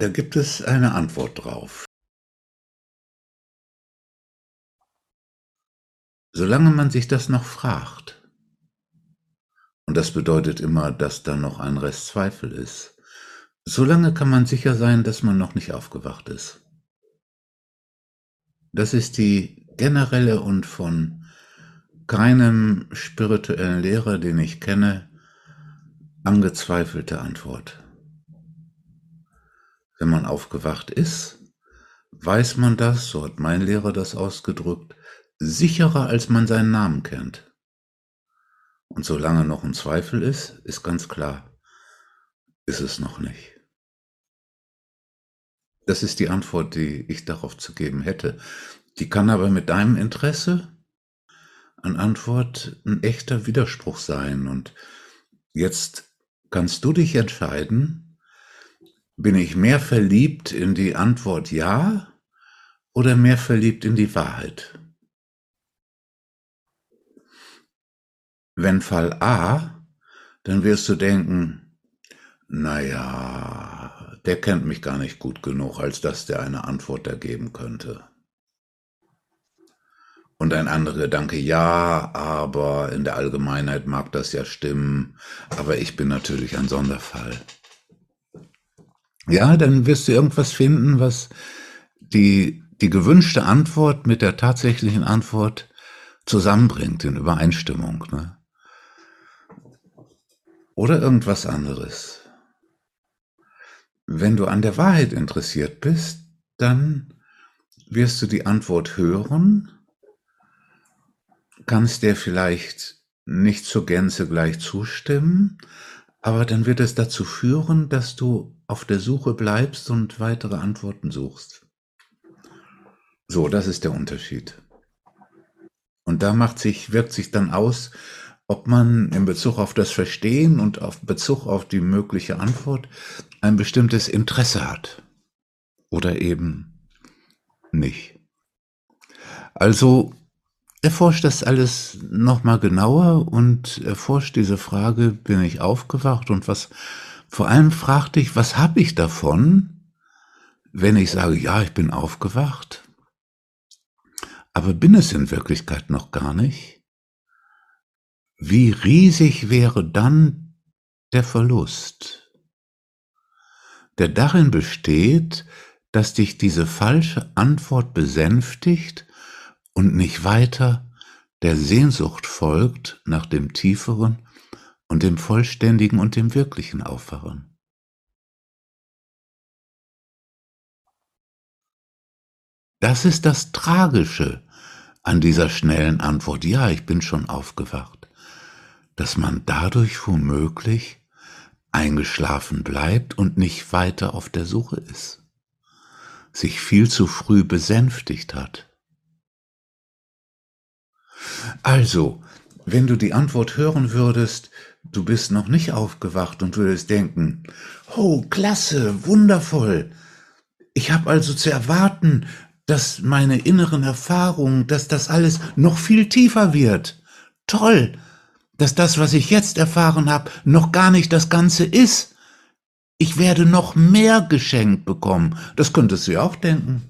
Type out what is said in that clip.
da gibt es eine Antwort drauf. Solange man sich das noch fragt, und das bedeutet immer, dass da noch ein Rest Zweifel ist, solange kann man sicher sein, dass man noch nicht aufgewacht ist. Das ist die generelle und von keinem spirituellen Lehrer, den ich kenne, angezweifelte Antwort. Wenn man aufgewacht ist, weiß man das, so hat mein Lehrer das ausgedrückt, sicherer als man seinen Namen kennt. Und solange noch ein Zweifel ist, ist ganz klar, ist es noch nicht. Das ist die Antwort, die ich darauf zu geben hätte. Die kann aber mit deinem Interesse an Antwort ein echter Widerspruch sein. Und jetzt kannst du dich entscheiden, bin ich mehr verliebt in die Antwort Ja oder mehr verliebt in die Wahrheit? Wenn Fall A, dann wirst du denken, naja, der kennt mich gar nicht gut genug, als dass der eine Antwort da geben könnte. Und ein anderer Gedanke, ja, aber in der Allgemeinheit mag das ja stimmen, aber ich bin natürlich ein Sonderfall. Ja, dann wirst du irgendwas finden, was die, die gewünschte Antwort mit der tatsächlichen Antwort zusammenbringt in Übereinstimmung. Ne? Oder irgendwas anderes. Wenn du an der Wahrheit interessiert bist, dann wirst du die Antwort hören kannst der vielleicht nicht zur Gänze gleich zustimmen, aber dann wird es dazu führen, dass du auf der Suche bleibst und weitere Antworten suchst. So, das ist der Unterschied. Und da macht sich, wirkt sich dann aus, ob man in Bezug auf das Verstehen und auf Bezug auf die mögliche Antwort ein bestimmtes Interesse hat oder eben nicht. Also erforscht das alles nochmal genauer und erforscht diese Frage, bin ich aufgewacht und was, vor allem fragt dich, was habe ich davon, wenn ich sage, ja, ich bin aufgewacht, aber bin es in Wirklichkeit noch gar nicht? Wie riesig wäre dann der Verlust, der darin besteht, dass dich diese falsche Antwort besänftigt und nicht weiter der Sehnsucht folgt nach dem tieferen und dem vollständigen und dem wirklichen Aufwachen. Das ist das Tragische an dieser schnellen Antwort, ja, ich bin schon aufgewacht, dass man dadurch womöglich eingeschlafen bleibt und nicht weiter auf der Suche ist, sich viel zu früh besänftigt hat. Also, wenn du die Antwort hören würdest, du bist noch nicht aufgewacht und würdest denken, oh, klasse, wundervoll. Ich habe also zu erwarten, dass meine inneren Erfahrungen, dass das alles noch viel tiefer wird. Toll, dass das, was ich jetzt erfahren habe, noch gar nicht das Ganze ist. Ich werde noch mehr geschenkt bekommen. Das könntest du ja auch denken.